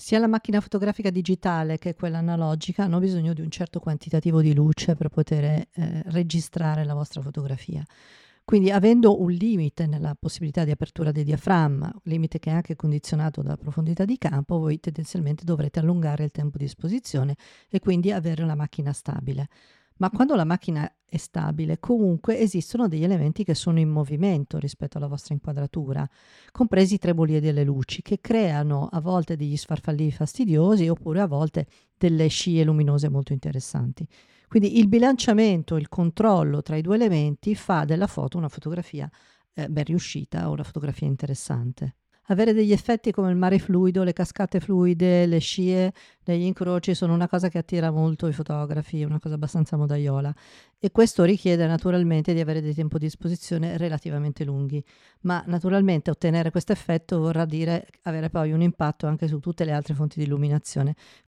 Sia la macchina fotografica digitale che quella analogica hanno bisogno di un certo quantitativo di luce per poter eh, registrare la vostra fotografia. Quindi avendo un limite nella possibilità di apertura del diaframma, limite che è anche condizionato dalla profondità di campo, voi tendenzialmente dovrete allungare il tempo di esposizione e quindi avere una macchina stabile ma quando la macchina è stabile, comunque esistono degli elementi che sono in movimento rispetto alla vostra inquadratura, compresi i treboli delle luci, che creano a volte degli sfarfallii fastidiosi oppure a volte delle scie luminose molto interessanti. Quindi il bilanciamento, il controllo tra i due elementi fa della foto una fotografia eh, ben riuscita o una fotografia interessante avere degli effetti come il mare fluido, le cascate fluide, le scie degli incroci sono una cosa che attira molto i fotografi, una cosa abbastanza modaiola e questo richiede naturalmente di avere dei tempi di esposizione relativamente lunghi, ma naturalmente ottenere questo effetto vorrà dire avere poi un impatto anche su tutte le altre fonti di illuminazione.